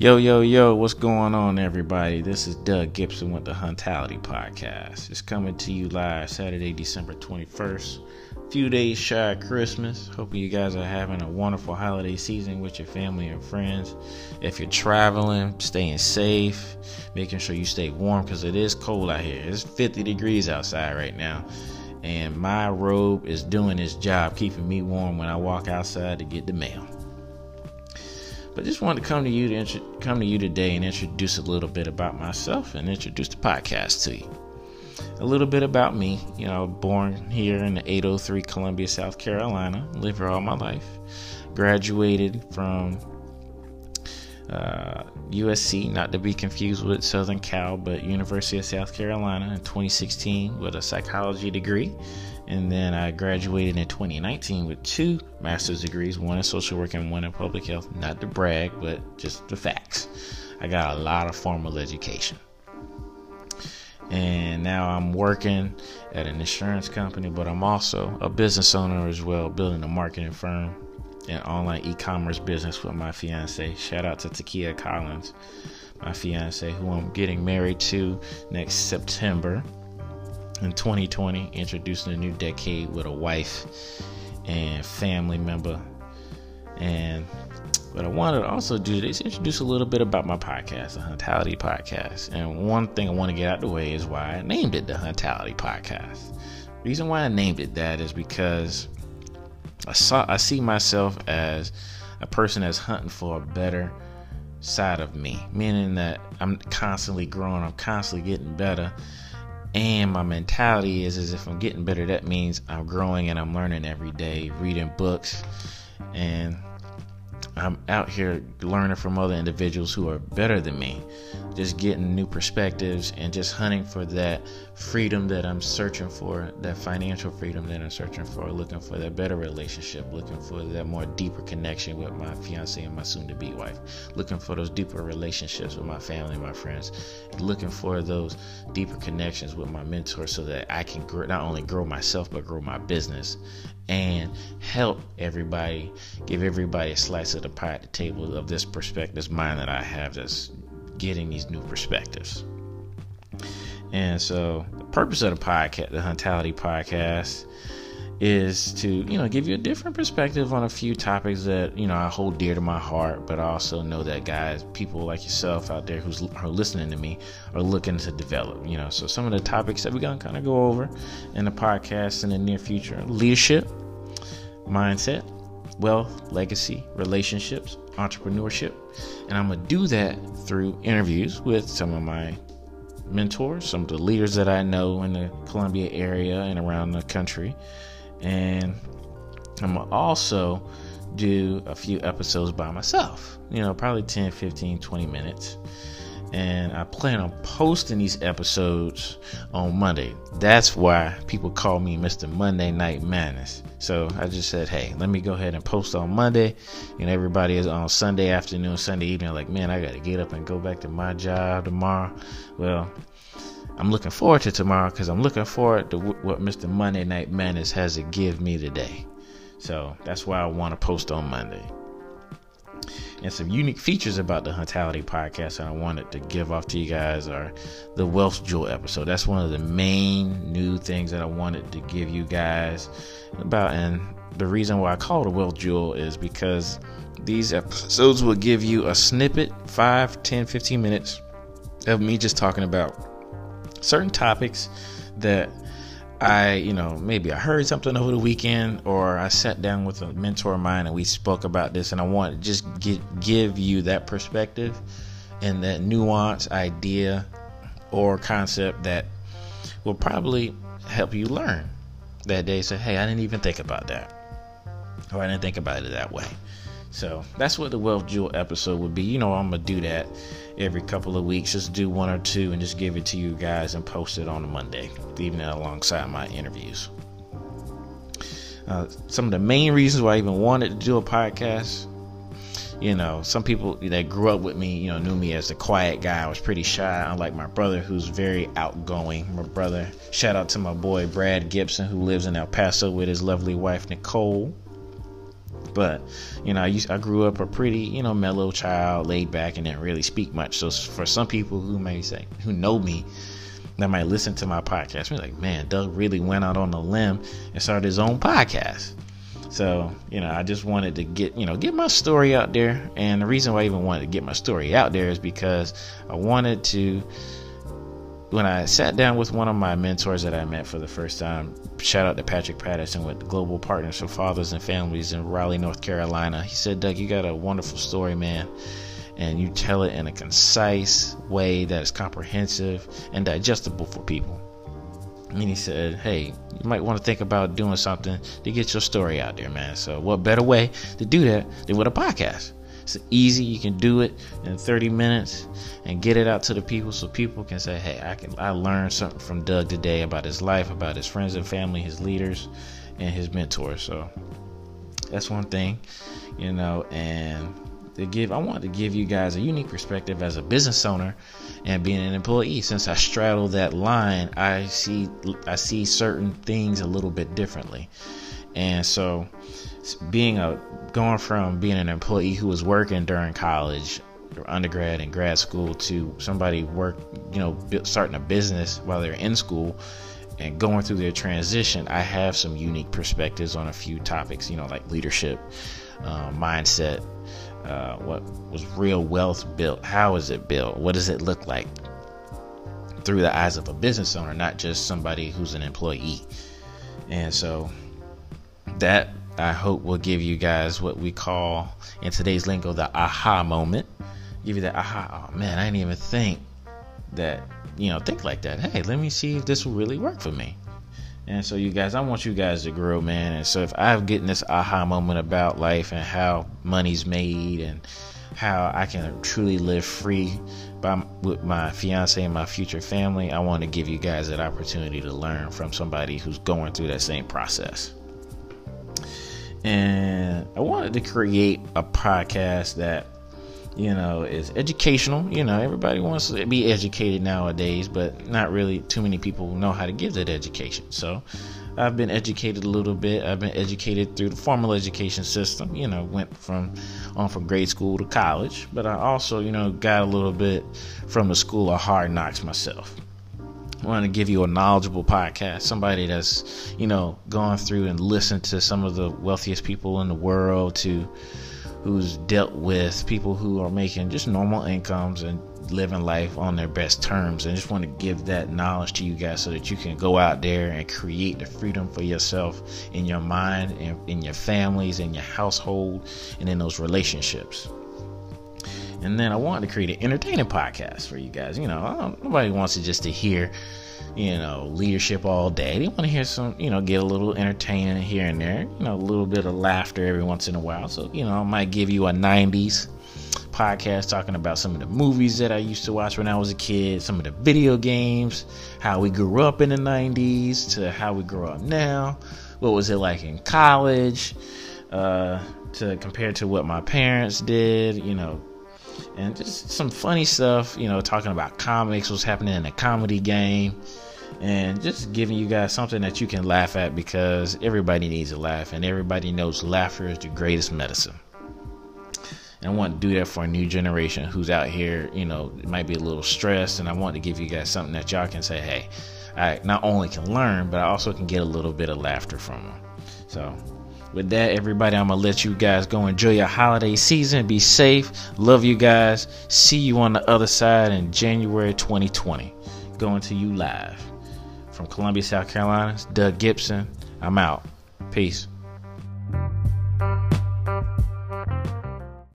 Yo, yo, yo, what's going on, everybody? This is Doug Gibson with the Huntality Podcast. It's coming to you live Saturday, December 21st. A few days shy of Christmas. Hoping you guys are having a wonderful holiday season with your family and friends. If you're traveling, staying safe, making sure you stay warm because it is cold out here. It's 50 degrees outside right now. And my robe is doing its job, keeping me warm when I walk outside to get the mail. But just wanted to come to you to come to you today and introduce a little bit about myself and introduce the podcast to you. A little bit about me. You know, born here in the 803 Columbia, South Carolina. Lived here all my life. Graduated from uh, USC, not to be confused with Southern Cal, but University of South Carolina in 2016 with a psychology degree. And then I graduated in 2019 with two master's degrees, one in social work and one in public health. Not to brag, but just the facts. I got a lot of formal education. And now I'm working at an insurance company, but I'm also a business owner as well, building a marketing firm and online e-commerce business with my fiance. Shout out to Takia Collins, my fiance, who I'm getting married to next September in 2020, introducing a new decade with a wife and family member. And what I wanted to also do is introduce a little bit about my podcast, the Huntality Podcast. And one thing I want to get out the way is why I named it the Huntality Podcast. The reason why I named it that is because I saw I see myself as a person that's hunting for a better side of me, meaning that I'm constantly growing, I'm constantly getting better. And my mentality is as if I'm getting better, that means I'm growing and I'm learning every day, reading books and I'm out here learning from other individuals who are better than me, just getting new perspectives and just hunting for that freedom that I'm searching for, that financial freedom that I'm searching for, looking for that better relationship, looking for that more deeper connection with my fiance and my soon to be wife, looking for those deeper relationships with my family and my friends, looking for those deeper connections with my mentors so that I can grow, not only grow myself but grow my business and help everybody, give everybody a slice of the pie at the table of this perspective, this mind that I have that's getting these new perspectives. And so, the purpose of the podcast, the Huntality Podcast, is to you know give you a different perspective on a few topics that you know I hold dear to my heart, but I also know that guys, people like yourself out there who's are listening to me, are looking to develop. You know, so some of the topics that we're gonna kind of go over in the podcast in the near future: leadership, mindset, wealth, legacy, relationships, entrepreneurship, and I'm gonna do that through interviews with some of my mentors, some of the leaders that I know in the Columbia area and around the country and I'm gonna also do a few episodes by myself, you know, probably 10, 15, 20 minutes. And I plan on posting these episodes on Monday. That's why people call me Mr. Monday Night Madness. So I just said, hey, let me go ahead and post on Monday. And everybody is on Sunday afternoon, Sunday evening, like, man, I got to get up and go back to my job tomorrow. Well, I'm looking forward to tomorrow because I'm looking forward to w- what Mr. Monday Night Madness has to give me today. So that's why I want to post on Monday. And some unique features about the Huntality podcast that I wanted to give off to you guys are the Wealth Jewel episode. That's one of the main new things that I wanted to give you guys about. And the reason why I call it a Wealth Jewel is because these episodes will give you a snippet 5, 10, 15 minutes of me just talking about certain topics that I, you know, maybe I heard something over the weekend or I sat down with a mentor of mine and we spoke about this and I want to just get, give you that perspective and that nuance idea or concept that will probably help you learn that day. Say, hey, I didn't even think about that. Or I didn't think about it that way. So that's what the Wealth Jewel episode would be. You know, I'm to do that every couple of weeks. Just do one or two and just give it to you guys and post it on a Monday, it alongside my interviews. Uh, some of the main reasons why I even wanted to do a podcast. You know, some people that grew up with me, you know, knew me as the quiet guy. I was pretty shy, unlike my brother, who's very outgoing. My brother, shout out to my boy Brad Gibson, who lives in El Paso with his lovely wife Nicole But you know, I used I grew up a pretty you know mellow child, laid back, and didn't really speak much. So for some people who may say who know me, that might listen to my podcast, be like, man, Doug really went out on a limb and started his own podcast. So, you know, I just wanted to get, you know, get my story out there. And the reason why I even wanted to get my story out there is because I wanted to when I sat down with one of my mentors that I met for the first time, shout out to Patrick Patterson with Global Partners for Fathers and Families in Raleigh, North Carolina. He said, Doug, you got a wonderful story, man. And you tell it in a concise way that is comprehensive and digestible for people. And he said, Hey, you might want to think about doing something to get your story out there, man. So, what better way to do that than with a podcast? It's easy. You can do it in 30 minutes and get it out to the people so people can say, "Hey, I can I learned something from Doug today about his life, about his friends and family, his leaders, and his mentors." So that's one thing, you know, and to give I want to give you guys a unique perspective as a business owner and being an employee since I straddle that line I see I see certain things a little bit differently and so being a going from being an employee who was working during college undergrad and grad school to somebody work you know starting a business while they're in school and going through their transition i have some unique perspectives on a few topics you know like leadership uh, mindset uh, what was real wealth built how is it built what does it look like through the eyes of a business owner not just somebody who's an employee. And so that I hope will give you guys what we call in today's lingo the aha moment. Give you that aha, oh man, I didn't even think that, you know, think like that. Hey, let me see if this will really work for me. And so, you guys, I want you guys to grow, man. And so, if I'm getting this aha moment about life and how money's made and how I can truly live free by with my fiance and my future family, I want to give you guys that opportunity to learn from somebody who's going through that same process and I wanted to create a podcast that you know is educational. You know, everybody wants to be educated nowadays, but not really too many people know how to give that education. So I've been educated a little bit. I've been educated through the formal education system. You know, went from on from grade school to college, but I also you know got a little bit from the school of hard knocks myself. Want to give you a knowledgeable podcast, somebody that's, you know, gone through and listened to some of the wealthiest people in the world, to who's dealt with people who are making just normal incomes and living life on their best terms. And just want to give that knowledge to you guys so that you can go out there and create the freedom for yourself in your mind, and in your families, in your household, and in those relationships. And then I wanted to create an entertaining podcast for you guys. You know, nobody wants to just to hear, you know, leadership all day. They want to hear some, you know, get a little entertaining here and there. You know, a little bit of laughter every once in a while. So, you know, I might give you a 90s podcast talking about some of the movies that I used to watch when I was a kid, some of the video games, how we grew up in the 90s to how we grow up now. What was it like in college? Uh, to compare to what my parents did, you know, and just some funny stuff, you know, talking about comics, what's happening in the comedy game, and just giving you guys something that you can laugh at because everybody needs a laugh, and everybody knows laughter is the greatest medicine. And I want to do that for a new generation who's out here, you know, might be a little stressed, and I want to give you guys something that y'all can say, hey, I not only can learn, but I also can get a little bit of laughter from them. So with that, everybody, I'm going to let you guys go enjoy your holiday season. Be safe. Love you guys. See you on the other side in January 2020. Going to you live from Columbia, South Carolina. Doug Gibson. I'm out. Peace.